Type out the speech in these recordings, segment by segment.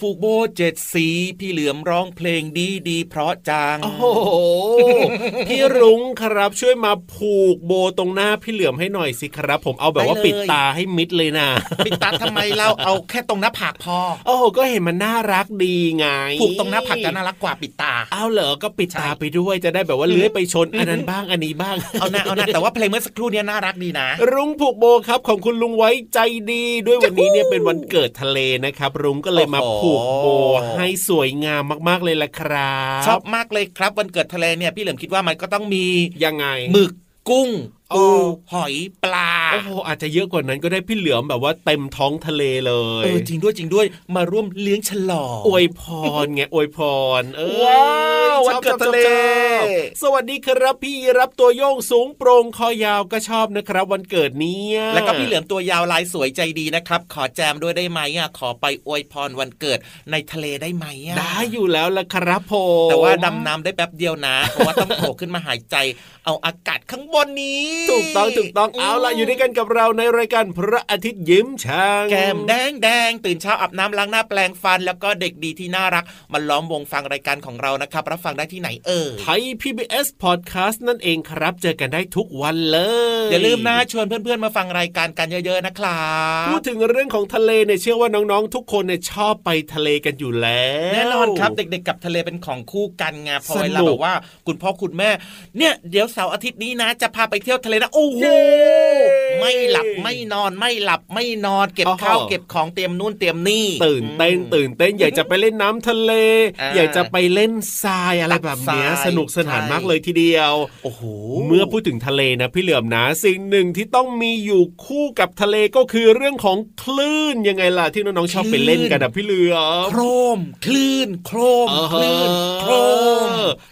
ผูกโบเจ็ดสี พี่เหลือมร้องเพลงดีดีเพราะจัง โอ้โห พี่รุ้งครับช่วยมาผูกโบตรงหน้าพี่เหลือมให้หน่อยสิครับ ผมเอาแบบว่าปิดตาให้มิดเลยนะ ปิดตาทำไมเราเอาแค่ตรงหน้าผากพอ โอ้โห ก็เห็นมันน่ารักดีไง ผูกตรงหน้าผากจะน่ารักกว่าปิดตา เอาเหรอ ก็ปิดตาไปด้วยจะได้แบบว่าเลื้อยไปชนอันนั้นบ้างอันนี้บ้าง เอาหน้าเอาหน้าแต่ว่าเพลงเมื่อสักครู่นี้น่ารักดีนะ รุ้งผูกโบครับของคุณลุงไว้ใจดีด้วยวันนี้เนี่ยเป็นวันเกิดทะเลนะครับ รุ้งก็เลยมาผูกโบให้สวยงามมากๆเลยละครับ ชอบมากเลยครับ วันเกิดทะเลเนี่ยพี่เหลิมคิดว่ามันก็ต้องมียังไงหมึกกุ้ง ปูหอยปลาโอ้โหอาจจะเยอะกว่านั้นก็ได้พี่เหลือมแบบว่าเต็มท้องทะเลเลยเออจริงด้วยจริงด้วยมาร่วมเลี้ยงฉลองอวยพรไงอวยพรเออว้าววันเกิดทะเล สวัสดีครับพี่รับตัวโยงสูงโปร่งคอยาวก็ชอบนะครับ วันเกิดนี้แล้วก็พี่เหลือมตัวยาวลายสวยใจดีนะครับ ขอแจมด้วยได้ไหมอะขอไปอวยพรวันเกิดในทะเลได้ไหมอะได้อยู่แล้วละครับผมแต่ว่าดำน้ำได้แป๊บเดียวนะเพราะว่าต้องโผล่ขึ้นมาหายใจ เอาอากาศข้างบนนี้ถูกต้องถูกต้องเอาล่ะอยู่ด้วยกันกับเราในรายการพระอาทิตย์ยิ้มช่างแก้มแดงแดงตื่นเช้าอาบน้ำล้างหน้าแปลงฟัน แล้วก็เด็กดีที่น่ารักมาล้อมวงฟังรายการของเรานะครับรับฟังได้ที่ไหนเอ่ยไทย PBS Podcast นั่นเองครับ เจอกันได้ทุกวันเลยอย่าลืมนะชวนเพื่อนๆมาฟังรายการกันเยอะๆนะครับพูดถึงเรื่องของทะเลเนี่ยเชื่อว่าน้องๆ ทุกคนเนี่ยชอบไปทะเลกันอยู่แล้วแน่นอนครับ เด็กๆกับทะเลเป็นของคู่กันไงพอเวลาแบบว่า คุณพ่อคุณแม่เนี่ยเดี๋ยวเสาร์อาทิตย์นี้นะ จะพาไปเที่ยวทะเลนะ โอ้โห ไม่หลับไม่นอนไม่หลับไม่นอนเก็บข้าวเก็บของเตรียมนู่นเตรียมนี่ ตื่นเต้นตื่นเต้นอยากจะไปเล่นน้ำทะเล อยากจะไปเล่นทรายอะไรแบบนี้สนุกสนานมากเลยทีเดียว โอ้โห เมื่อพูดถึงทะเลนะพี่เหลือมนะสิ่งหนึ่งที่ต้องมีอยู่คู่กับทะเลก็คือเรื่องของคลื่นยังไงล่ะที่น้องๆชอบไปเล่นกันนะพี่เหลือมโครม คลื่น โครมคลื่นโครม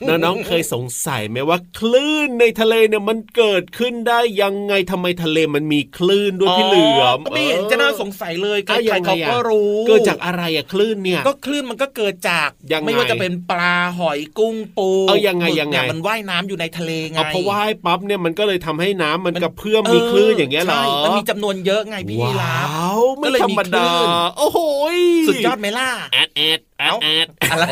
น้องๆเคยสงสัยไหมว่าคลื่นในทะเลเนี่ยมันเกิดขึ้นได้ยังไงทำไมทะเลมันมีคลื่นด้วยพี่เหลือมไม่เห็นจะน่าสงสัยเลยใครเขาก็รู้เกิดจากอะไรอะคลื่นเนี่ย ก็คลื่นมันก็เกิดจากไม่ว่าจะเป็นปลาหอยกุ้งปูเอายังไงยังไงมันว่ายน้ำอยู่ในทะเลไงเพราะว่ายปั๊บเนี่ยมันก็เลยทำให้น้ำมันกระเพื่อมมีคลื่นอย่างเงี้ยหรอมันมีจำนวนเยอะไงพี่ลาบไม่ธรรมดาโอ้โหสุดยอดไหมล่ะแอดแอดแอดแอดอะไร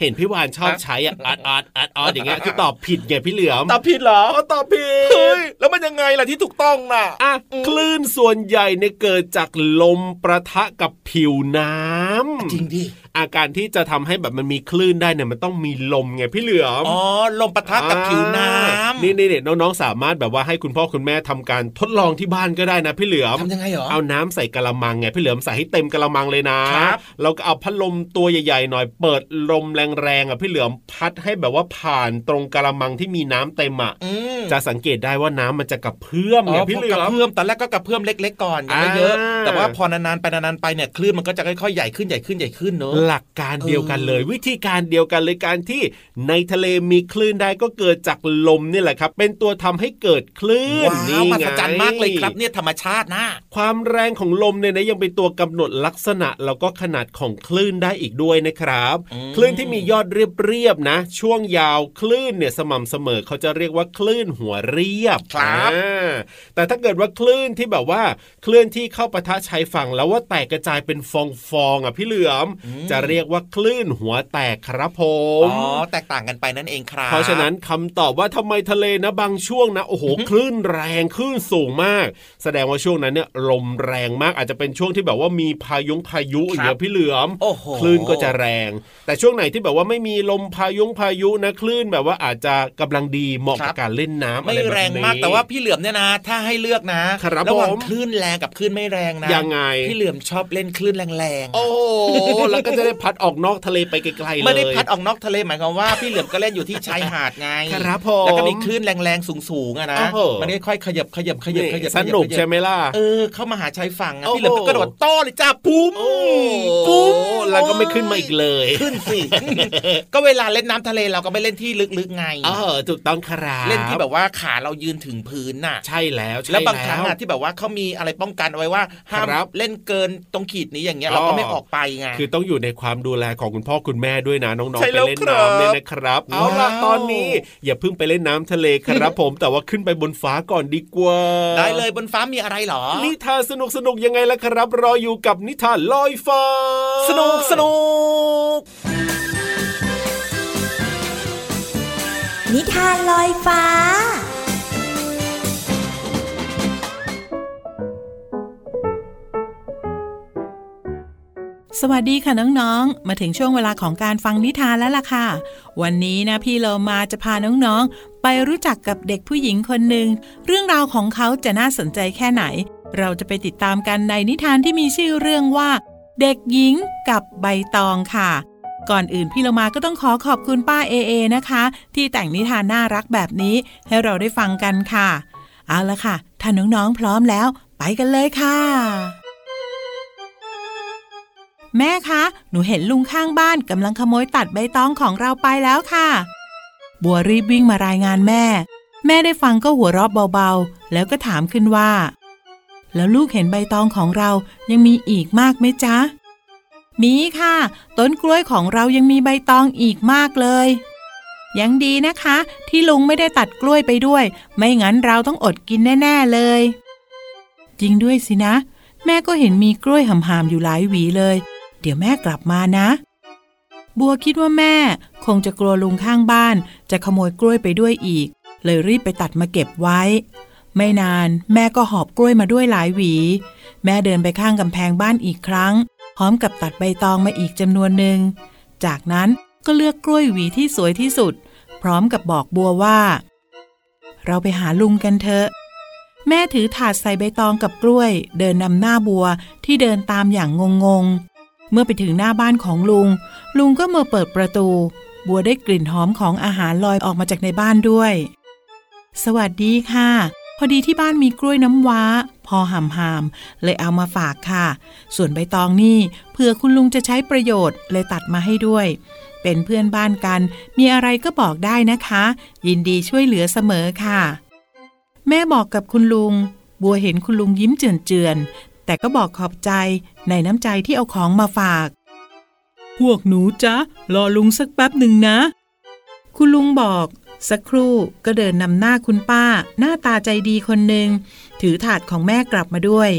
เห็นพี่วานชอบใช้อะอัดอัดอัดอัดอย่างเงี้ยคือตอบผิดไงพี่เหลือมตอบผิดเหรอตอบผิดเฮ้ยแล้วมันยังไงล่ะที่ถูกต้องน่ะอะคลื่นส่วนใหญ่เนี่ยเกิดจากลมประทะกับผิวน้ำจริงดิ อาการที่จะทำให้แบบมันมีคลื่นได้เนี่ยมันต้องมีลมไงพี่เหลือมอ๋อลมปะทะกับผิวน้ำนี่นี่น้องๆสามารถแบบว่าให้คุณพ่อคุณแม่ทำการทดลองที่บ้านก็ได้นะพี่เหลือมทำยังไงเหรอเอาน้ำใส่กะละมังไงพี่เหลือมใส่ให้เต็มกะละมังเลยนะครับเราก็เอาพัดลมตัวใหญ่ๆหน่อยเปิดลมแรงๆอะพี่เหลือมพัดให้แบบว่าผ่านตรงกะละมังที่มีน้ำเต็มอะอืมจะสังเกตได้ว่าน้ำมันจะกระเพื่อมไงพี่เหลืกอระมเพื่อมตอนแรกก็กระเพื่อมเล็ก ๆ ก่อนยังไม่เยอะอ่าแต่ว่าพอนานๆไปนานๆไปเนี่ยคลื่นมันก็จะค่อยๆใหญ่ขึ้นใหญ่ขึ้นใหญ่ขึ้นเนอะหลักการเดียวกันเลย วิธีการเดียวกันเลยการที่ในทะเลมีคลื่นได้ก็เกิดจากลมนี่แหละครับ เป็นตัวทำให้เกิดคลื่นว้าวนี่มหัไงศจรรย์มากเลยครับเนี่ยธรรมชาตินะ ความแรงของลมเนี่ยนะยังเป็นตัวกำหนดลักษณะแล้วก็ขนาดของคลื่นได้อีกด้วยนะครับอืมคลื่นที่มียอดเรียบๆนะ ช่วงยาวคลื่นเนี่ยสม่ำเสมอเขาจะเรียกว่าคลื่นหัวเรียบครับอ่าแต่ถ้าเกิดว่าคลื่นที่แบบว่า เคลื่อนที่เข้าปะทะชายฝั่งแล้วว่าแตกกระจายเป็นฟองๆอะพี่เหลือมจะเรียกว่าคลื่นหัวแตกครับผอ๋มอแตกต่างกันไปนั่นเองครับ เพราะฉะนั้นคำตอบว่าทำไมทะเลนะบางช่วงนะโอ้โหคลื่นแรงคลื่นสูงมาก แสดงว่าช่วงนั้นเนี่ยลมแรงมากอาจจะเป็นช่วงที่แบบว่ามีพายุพายุอย่างเงี้ยพี่เหลือมโอ้โหคลื่นก็จะแรง แต่ช่วงไหนที่แบบว่าไม่มีลมพายุพายุนะคลื่นแบบว่าอาจจะกำลังดีเหมาะกับการเล่นน้ำไม่อะแบบแรงนี้มากแต่ว่าพี่เหลือมเนี่ยนะ ถ้าให้เลือกนะครับระหว่างผมคลื่นแรงกับคลื่นไม่แรงนะยังไงพี่เหลือมชอบเล่นคลื่นแรงๆโอ้โหแล้วก็จะได้พัดออกนอกทะเลไปไกลๆเลยไม่ได้พัดออกนอกทะเลหมายความว่าพี่เหลือมก็เล่นอยู่ที่ชายหาดไงครับผมแล้วก็มีคลื่นแรงๆสูงๆอะนะโอ้โหมันค่อยๆขยับขยับขยับขยับสนุกขยับใช่ไหมล่ะเออเข้ามาหาชายฝั่งอะโอ้โหพี่เหลือมก็กระโดดโต้เลยจ้าปุ้มโอ้ปุ้มแล้วก็ไม่ขึ้นมาอีกเลย ขึ้นสิก็เวลาเล่นน้ำทะเลเราก็ไม่เล่นที่ลึกๆไงเออถูกต้องครับเล่นที่แบบว่าขาเรายืนถึงพื้นน่ะ ใช่แล้วใช่แล้วบางครั้งแล้อะวที่แบบว่าเขามีอะไรป้องกันเอาไว้ว่าห้ามครับเล่นเกินตรงขีดนี้อย่างเงี้ยอ๋อเราก็ไม่ออกไปไงคือต้องอยู่ในความดูแลของคุณพ่อคุณแม่ด้วยนะน้องๆใช่ไปแล้วเล่นครับน้ำเนี่ยนะครับ เอาล่ะว้าวตอนนี้ อย่าเพิ่งไปเล่นน้ำทะเลครับผม แต่ว่าขึ้นไปบนฟ้าก่อนดีกว่า ได้เลยบนฟ้ามีอะไรเหรอ นิทานสนุกสนุกๆยังไงล่ะครับ รออยู่กับนิทานลอยฟ้า สนุกสนุกนิทานลอยฟ้า สวัสดีค่ะน้องๆ มาถึงช่วงเวลาของการฟังนิทานแล้วล่ะค่ะ วันนี้นะพี่เรามาจะพาน้องๆ ไปรู้จักกับเด็กผู้หญิงคนหนึ่ง เรื่องราวของเขาจะน่าสนใจแค่ไหน เราจะไปติดตามกันในนิทานที่มีชื่อเรื่องว่า เด็กหญิงกับใบตองค่ะ ก่อนอื่นพี่เรามาก็ต้องขอขอบคุณป้าเอเอนะคะ ที่แต่งนิทานน่ารักแบบนี้ให้เราได้ฟังกันค่ะ เอาละค่ะ ถ้าน้องๆพร้อมแล้ว ไปกันเลยค่ะ แม่คะ หนูเห็นลุงข้างบ้านกำลังขโมยตัดใบตองของเราไปแล้วค่ะ บัวรีบวิ่งมารายงานแม่ แม่ได้ฟังก็หัวเราะเบาๆ แล้วก็ถามขึ้นว่า แล้วลูกเห็นใบตองของเรายังมีอีกมากไหมจ๊ะ มีค่ะ ต้นกล้วยของเรายังมีใบตองอีกมากเลย ยังดีนะคะ ที่ลุงไม่ได้ตัดกล้วยไปด้วย ไม่งั้นเราต้องอดกินแน่ ๆ เลย จริงด้วยสินะ แม่ก็เห็นมีกล้วยหำๆอยู่หลายหวีเลย เดี๋ยวแม่กลับมานะ บัวคิดว่าแม่ คงจะกลัวลุงข้างบ้าน จะขโมยกล้วยไปด้วยอีก เลยรีบไปตัดมาเก็บไว้ ไม่นานแม่ก็หอบกล้วยมาด้วยหลายหวี แม่เดินไปข้างกำแพงบ้านอีกครั้ง พร้อมกับตัดใบตองมาอีกจำนวนหนึ่ง จากนั้นก็เลือกกล้วยหวีที่สวยที่สุด พร้อมกับบอกบัวว่า เราไปหาลุงกันเถอะแม่ถือถาดใส่ใบตองกับกล้วย เดินนำหน้าบัวที่เดินตามอย่างงง เมื่อไปถึงหน้าบ้านของลุง ลุงก็มาเปิดประตู บัวได้กลิ่นหอมของอาหารลอยออกมาจากในบ้านด้วย สวัสดีค่ะ พอดีที่บ้านมีกล้วยน้ำว้า พอหำหามๆเลยเอามาฝากค่ะ ส่วนใบตองนี่เผื่อคุณลุงจะใช้ประโยชน์เลยตัดมาให้ด้วย เป็นเพื่อนบ้านกัน มีอะไรก็บอกได้นะคะ ยินดีช่วยเหลือเสมอค่ะ แม่บอกกับคุณลุงบัวเห็นคุณลุงยิ้มเจือน แต่ก็บอกขอบใจในน้ำใจที่เอาของมาฝาก พวกหนูจ๊ะ รอลุงสักแป๊บหนึ่งนะ คุณลุงบอก สักครู่ก็เดินนำหน้าคุณป้า หน้าตาใจดีคนหนึ่งถือถาดของแม่กลับมาด้วย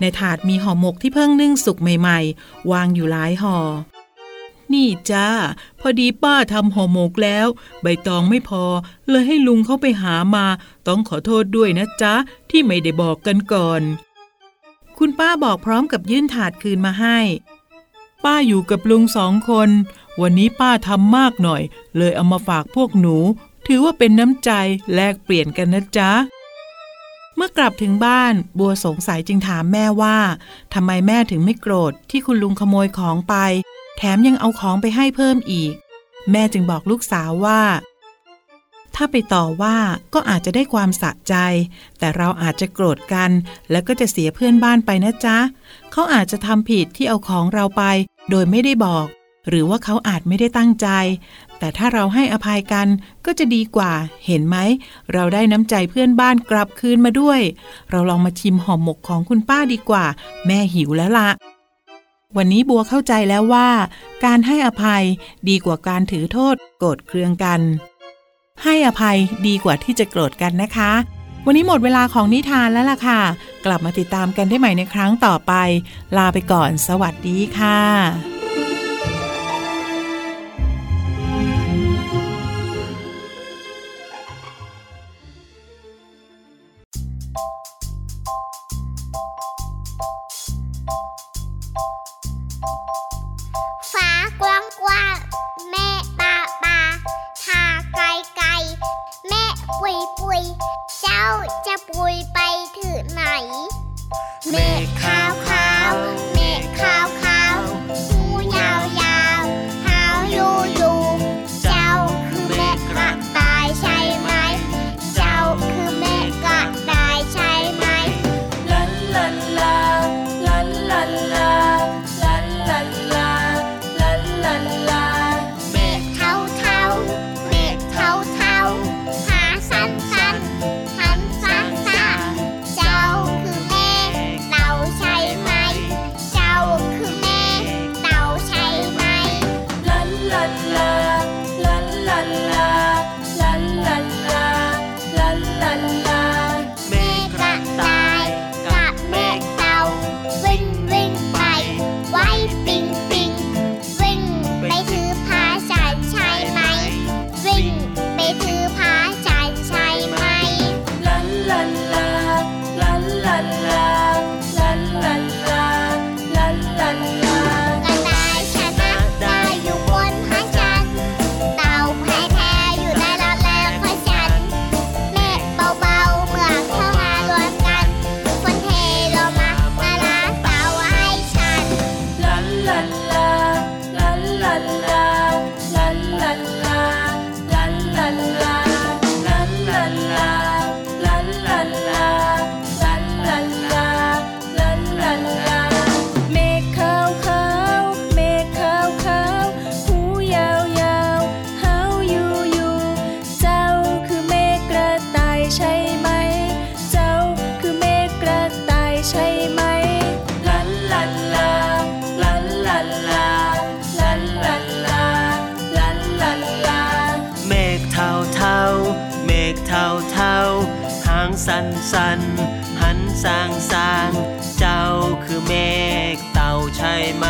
ในถาดมีห่อหมกที่เพิ่งนึ่งสุกใหม่ๆ วางอยู่หลายห่อนี่จ้า พอดีป้าทำห่อหมกแล้ว ใบตองไม่พอ เลยให้ลุงเข้าไปหามา ต้องขอโทษด้วยนะจ๊ะ ที่ไม่ได้บอกกันก่อน คุณป้าบอกพร้อมกับยื่นถาดคืนมาให้ ป้าอยู่กับลุงสองคน วันนี้ป้าทำมากหน่อย เลยเอามาฝากพวกหนู ถือว่าเป็นน้ำใจแลกเปลี่ยนกันนะจ๊ะ เมื่อกลับถึงบ้านบัวสงสัยจึงถามแม่ว่าทำไมแม่ถึงไม่โกรธที่คุณลุงขโมยของไป แถมยังเอาของไปให้เพิ่มอีก แม่จึงบอกลูกสาวว่า ถ้าไปต่อว่าก็อาจจะได้ความสะใจ แต่เราอาจจะโกรธกัน แล้วก็จะเสียเพื่อนบ้านไปนะจ๊ะ เขาอาจจะทำผิดที่เอาของเราไป โดยไม่ได้บอก หรือว่าเขาอาจไม่ได้ตั้งใจ แต่ถ้าเราให้อภัยกันก็จะดีกว่า เห็นไหม เราได้น้ำใจเพื่อนบ้านกลับคืนมาด้วย เราลองมาชิมห่อหมกของคุณป้าดีกว่า แม่หิวแล้วละวันนี้บัวเข้าใจแล้วว่า การให้อภัยดีกว่าการถือโทษโกรธเคืองกัน ให้อภัยดีกว่าที่จะโกรธกันนะคะ วันนี้หมดเวลาของนิทานแล้วล่ะค่ะ กลับมาติดตามกันได้ใหม่ในครั้งต่อไป ลาไปก่อน สวัสดีค่ะ Make สันสัน หันสางสาง เจ้าคือเมฆเต่าใช่ไหม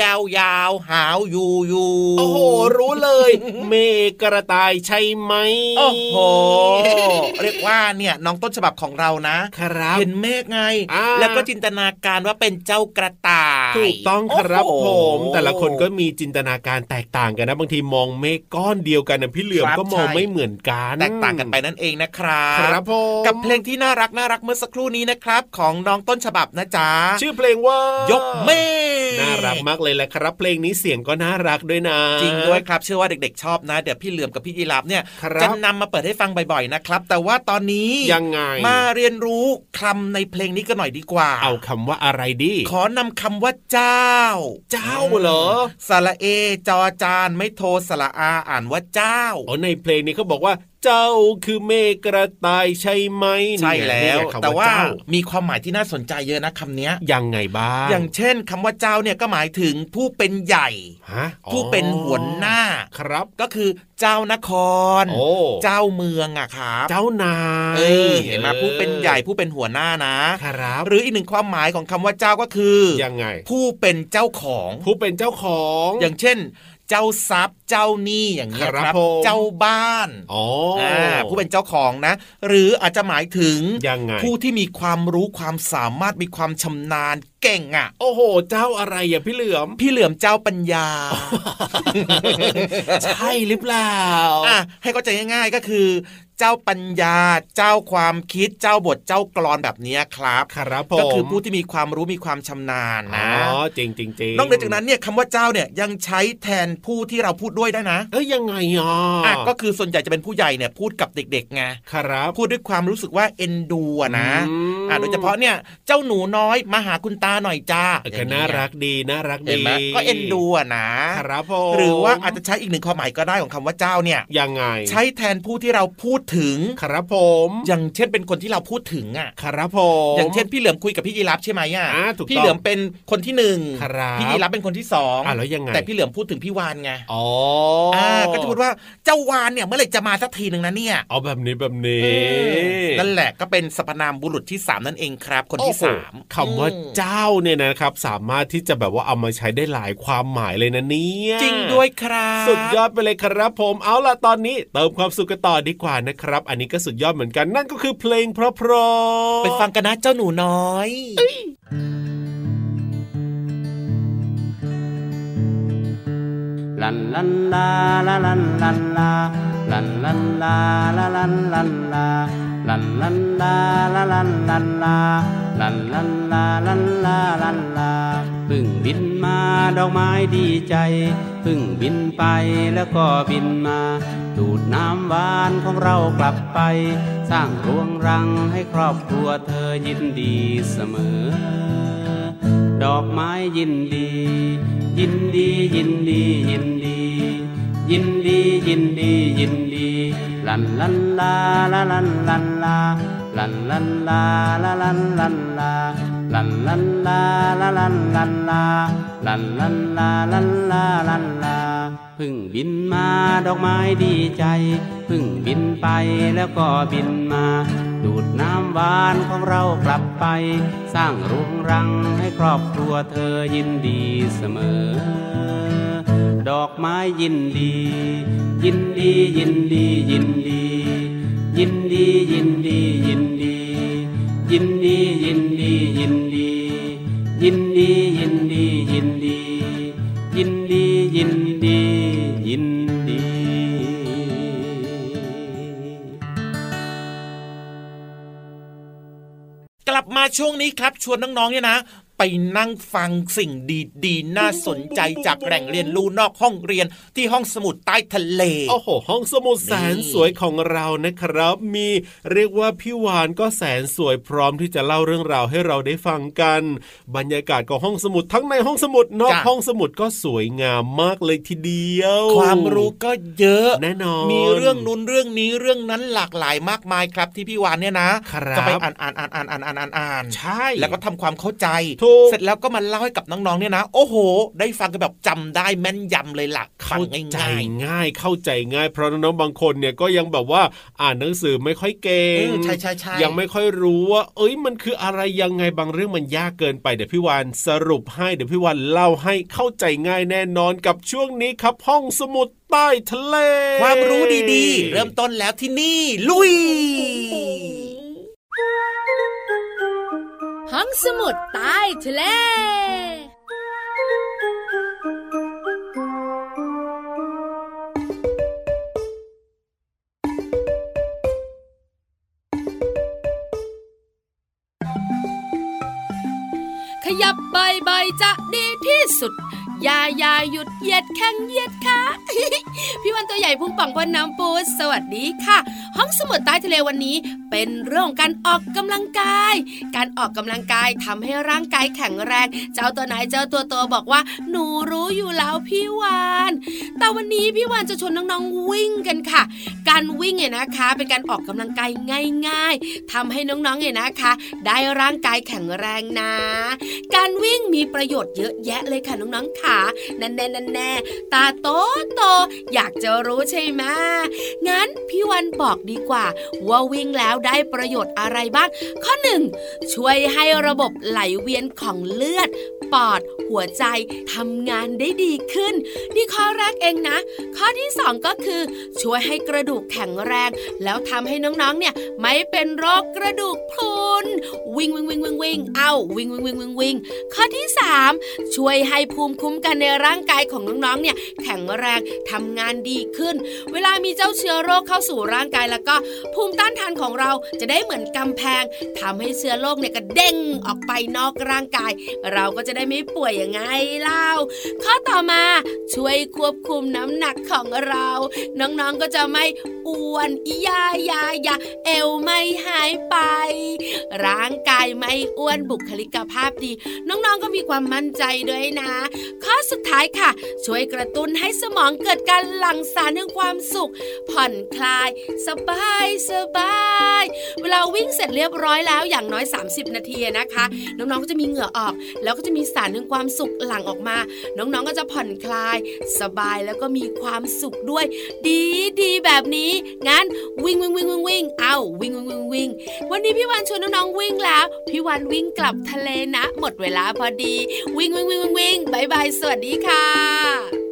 ยาวยาวหาวอยู่อยู่โอ้โหรู้เลย เมฆกระต่ายใช่ไหมโอ้โหเรียกว่าเนี่ยน้องต้นฉบับของเรานะครับเห็นเมฆไงอ่าแล้วก็จินตนาการว่าเป็นเจ้ากระต่ายถูกต้องครับโอ้โหผมแต่ละคนก็มีจินตนาการแตกต่างกันนะบางทีมองเมฆก้อนเดียวกันนะพี่เหลือมครับก็มองใช่ไม่เหมือนกันแตกต่างกันไปนั่นเองนะครับครับผมกับเพลงที่น่ารักน่ารักเมื่อสักครู่นี้นะครับ ของน้องต้นฉบับนะจ๊ะชื่อเพลงว่ายกเมฆ น่ารักมากเลยแหละครับ เพลงนี้เสียงก็น่ารักด้วยนะ จริงด้วยครับเชื่อว่าเด็กๆชอบนะเดี๋ยวพี่เหลือมกับพี่ยีรับเนี่ยครับจะนำมาเปิดให้ฟังบ่อยๆนะครับ แต่ว่าตอนนี้ยังไงมาเรียนรู้คำในเพลงนี้กันหน่อยดีกว่า เอาคำว่าอะไรดี ขอนำคำว่าเจ้า เจ้าเหรอสระเอจอจานไม่โทสระอาอ่านว่าเจ้าอ๋อในเพลงนี้เขาบอกว่าเจ้าคือเมฆกระต่ายใช่ไหมใช่แล้วนี่ไงคำแต่ว่าเจ้มีความหมายที่น่าสนใจเยอะนะคำเนี้ยยังไงบ้างอย่างเช่นคำว่าเจ้าเนี่ยก็หมายถึงผู้เป็นใหญ่ฮะอ๋อผู้เป็นหัวหน้าครับ ก็คือเจ้านครโอ้เจ้าเมืองอะครับเจ้านายเออเห็นไหมผู้เป็นใหญ่ผู้เป็นหัวหน้านะครับ หรืออีกหนึ่งความหมายของคำว่าเจ้าก็คือยังไง ผู้เป็นเจ้าของ ผู้เป็นเจ้าของ อย่างเช่น เจ้าทรัพย์เจ้าหนี้อย่างนี้ยครับครับผมเจ้าบ้านอ๋ออ่าผู้เป็นเจ้าของนะ หรืออาจจะหมายถึงยังไงผู้ที่มีความรู้ความสามารถมีความชำนาญเก่งอะ โอ้โห เจ้าอะไรอะพี่เหลือม พี่เหลือมเจ้าปัญญา ใช่หรือเปล่าอะให้เข้าใจง่ายๆก็คือ เจ้าปัญญา เจ้าความคิด เจ้าบท เจ้ากรอนแบบเนี้ยครับ ครับผม ก็คือผู้ที่มีความรู้มีความชำนาญอ๋นะอจริงจริงจริงนอกเหนือจากนั้นเนี่ยคำว่าเจ้าเนี่ยยังใช้แทนผู้ที่เราพูดด้วยได้นะ เอ้ยยังไงอะอะก็คือส่วนใหญ่จะเป็นผู้ใหญ่เนี่ยพูดกับเด็กๆไง ครับ พูดด้วยความรู้สึกว่าเอ็นดูอะนะอืมอะโดยเฉพาะเนี่ยเจ้าหนูน้อยมาหาคุณตาหน่อยจ้าเออก็น่ารักดีน่ารักเห็นดีไหมก็เอ็นดูอะนะครับผมหรือว่าอาจจะใช้อีกหนึ่งความหมายก็ได้ของคำว่าเจ้าเนี่ยยังไง ใช้แทนผู้ที่เราพูดถึงครับผม อย่างเช่นเป็นคนที่เราพูดถึงอะครับผมอย่างเช่นพี่เหลือมคุยกับพี่ยีรับใช่ไหมอะอ่าถูกต้องพี่เหลือมเป็นคนที่หนึ่งครับพี่ยีรับเป็นคนที่สองอะแล้วยังไงแต่พี่เหลือมพูดถึงพี่วานไงอ๋ออ่าก็จะพูดว่าเจ้าวานเนี่ยเมื่อไหร่จะมาสักทีหนึ่งนะเนี่ยเอาแบบนี้แบบนี้เออนั่นแหละก็เป็นสรรพนามบุรุษที่สามนั่นเองครับ คนที่โอ้โหสามคำว่าอืมเจ้าเนี่ยนะครับ สามารถที่จะแบบว่าเอามาใช้ได้หลายความหมายเลยนะเนี่ยจริงด้วยครับ สุดยอดไปเลยครับผมเอาล่ะตอนนี้เติมความสุขกันต่อดีกว่านะครับ อันนี้ก็สุดยอดเหมือนกันนั่นก็คือเพลงเพราะๆไปฟังกันนะเจ้าหนูน้อยลันลันลาลาลันลันลาลันลันลาลาลันลันลา ลันลันลาลาลันลันลาลันลันลาลันลาลันลาพึ่งบินมาดอกไม้ดีใจพึ่งบินไปแล้วก็บินมา ดูดน้ำหวานของเรากลับไป สร้างรวงรังให้ครอบครัวเธอยินดีเสมอ ดอกไม้ยินดี ยินดียินดียินดี ยินดียินดียินดี ลันลันลาลาลันลันลาลันลันลาลาลันลันลาลันลันลาลาลันลันลาลันลันลาลันลาลันลาพึ่งบินมาดอกไม้ดีใจ พึ่งบินไปแล้วก็บินมา ดูดน้ำหวานของเรากลับไป สร้างรุงรังให้ครอบครัวเธอยินดีเสมอ ดอกไม้ยินดี ยินดียินดียินดี ยินดียินดียินดี ยินดียินดียินดี ยินดียินดียินดี ยินดียินดียินดี กลับมาช่วงนี้ครับชวนน้องๆเนี่ยนะ ไปนั่งฟังสิ่งดีๆ น่าสนใจจากแหล่งเรียนรู้นอกห้องเรียนที่ห้องสมุดใต้ทะเล โอ้โห ห้องสมุดแสนสวยของเรานะครับ มีเรียกว่าพี่วานก็แสนสวยพร้อมที่จะเล่าเรื่องราวให้เราได้ฟังกัน บรรยากาศของห้องสมุดทั้งในห้องสมุดนอกห้องสมุดก็สวยงามมากเลยทีเดียว ความรู้ก็เยอะแน่นอน มีเรื่องนู้นเรื่องนี้เรื่องนั้นหลากหลายมากมายครับที่พี่วานเนี่ยนะจะไปอ่านอ่านอ่านอ่านอ่านอ่านอ่านใช่แล้วก็ทำความเข้าใจถูกเสร็จแล้วก็มาเล่าให้กับน้องๆเนี่ยนะ โอ้โห ได้ฟังกันแบบจำได้แม่นยำเลยล่ะฟัเข้างใจง่ายง่ายเข้าใจง่าย เพราะน้องๆบางคนเนี่ยก็ยังแบบว่าอ่านหนังสือไม่ค่อยเก่ๆงอืมใช่ใช่ใช่ยังไม่ค่อยรู้ว่า เอ้ยมันคืออะไรยังไงบางเรื่องมันยากเกินไปเดี๋ยวพี่วานสรุปให้เดี๋ยวพี่วานเล่าให้เข้าใจง่ายแน่นอนกับช่วงนี้ครับห้องสมุดใต้ทะเล ความรู้ดีๆ เริ่มต้นแล้วที่นี่ ลุย ห้องสมุดใต้ทะเลขยับใบใบจะดีที่สุด ยายาหยุดเหยียดแข้งเหยียดขาพี่วันตัวใหญ่พุ่งป่องพ่นน้ำปูสวัสดีค่ะ ห้องสมุดใต้ทะเลวันนี้ เป็นเรื่องของการออกกำลังกาย การออกกำลังกายทำให้ร่างกายแข็งแรง เจ้าตัวไหนเจ้าตัวโตบอกว่า หนูรู้อยู่แล้วพี่วานแต่วันนี้พี่วานจะชวนน้องๆวิ่งกันค่ะ การวิ่งเนี่ยนะคะ เป็นการออกกำลังกายง่าย ๆทำให้น้องๆเนี่ยนะคะ ได้ร่างกายแข็งแรงนะ การวิ่งมีประโยชน์เยอะแยะเลยค่ะน้องๆค่ะนั่นแน่แน่แน่ตาโตโตอยากจะรู้ใช่ไหมงั้นพี่วันบอกดีกว่า ว่าวิ่งแล้วได้ประโยชน์อะไรบ้าง ข้อหนึ่งช่วยให้ระบบไหลเวียนของเลือด ปอด หัวใจทำงานได้ดีขึ้น นี่ข้อแรกเองนะ ข้อที่สองก็คือ ช่วยให้กระดูกแข็งแรง แล้วทำให้น้องๆเนี่ยไม่เป็นโรคกระดูกพรุนวิ่งวิ่งวิ่งวิ่งวิ่งเอาวิ่งวิ่งวิ่งวิ่งวิ่งข้อที่สามช่วยให้ภูมิคุ้มกันในร่างกายของน้องๆ เนี่ยแข็งแรงทำงานดีขึ้น เวลามีเจ้าเชื้อโรคเข้าสู่ร่างกายแล้วก็ภูมิต้านทานของเราจะได้เหมือนกำแพงทำให้เชื้อโรคเนี่ยกระเด้งออกไปนอกร่างกาย เราก็จะได้ไม่ป่วยยังไงเล่า ข้อต่อมาช่วยควบคุมน้ำหนักของเรา น้องๆก็จะไม่อ้วนยายายาเอวไม่หายไป ร่างกายไม่อ้วนบุคลิกภาพดี น้องๆก็มีความมั่นใจด้วยนะข้อสุดท้ายค่ะ ช่วยกระตุ้นให้สมองเกิดการหลั่งสารแห่งความสุข ผ่อนคลาย สบายสบายเวลาวิ่งเสร็จเรียบร้อยแล้วอย่างน้อย 30 นาทีนะคะ น้องๆก็จะมีเหงื่อออก แล้วก็จะมีสารแห่งความสุขหลั่งออกมา น้องๆก็จะผ่อนคลาย สบายแล้วก็มีความสุขด้วย ดีดีแบบนี้ งั้นวิ่งวิ่งวิ่งวิ่งวิ่งเอาวิ่งวิ่งวิ่งวิ่งวันนี้พี่วันชวนน้องๆวิ่งแล้ว พี่วันวิ่งกลับทะเลนะ หมดเวลาพอดี วิ่งวิ่งวิ่งวิ่งวิ่งบายบายสวัสดีค่ะ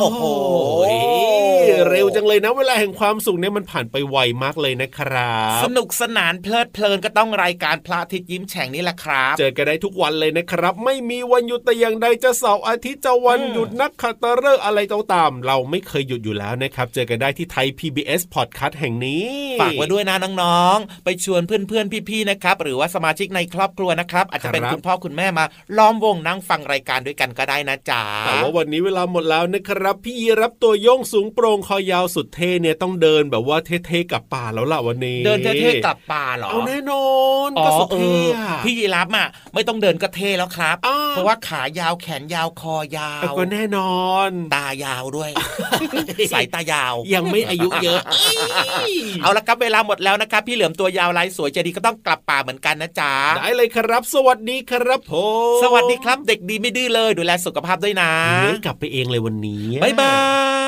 โอ้โห เร็วจังเลยนะ เวลาแห่งความสุขเนี่ยมันผ่านไปไวมากเลยนะครับ สนุกสนานเพลิดเพลินก็ต้องรายการพระอาทิตย์ยิ้มแฉ่งนี่แหละครับ เจอกันได้ทุกวันเลยนะครับ ไม่มีวันหยุดแต่อย่างใดจะเสาร์อาทิตย์จะวันอืมหยุดนักขัตฤกษ์อะไรก็ตามเราไม่เคยหยุดอยู่แล้วนะครับ เจอกันได้ที่ไทย PBS Podcast แห่งนี้ฝากไว้ด้วยนะน้องๆไปชวนเพื่อนๆพี่ๆนะครับ หรือว่าสมาชิกในครอบครัวนะครับ อาจจะเป็นครับคุณพ่อคุณแม่มาล้อมวงนั่งฟังรายการด้วยกันก็ได้นะจ๊ะแต่ว่าวันนี้เวลาหมดแล้วนะครับ พี่ยีรับตัวโยงสูงโปร่งคอยาวสสุดเท่เนี่ยต้องเดินแบบว่าเท่ๆกับป่าแล้วล่ะวันนี้เดินเท่ๆกลับป่าเหรอเอาแน่นอนอ๋อก็สุดเอเท่ออะพี่ยีรับอะไม่ต้องเดินก็เท่แล้วครับอ้าวเพราะว่าขายาวแขนยาวคอยาวแต่ก็แน่นอน ตายาวด้วยสายตายาวยังไม่อายุเยอะ เอาละครับเวลาหมดแล้วนะครับ พี่เหลือมตัวยาวลายสวยใจดีก็ต้องกลับป่าเหมือนกันนะจ๊ะได้เลยครับ สวัสดีครับผมสวัสดีครับ เด็กดีไม่ดื้อเลยดูแลสุขภาพด้วยนะเฮ้ยกลับไปเองเลยวันนี้บ๊ายบาย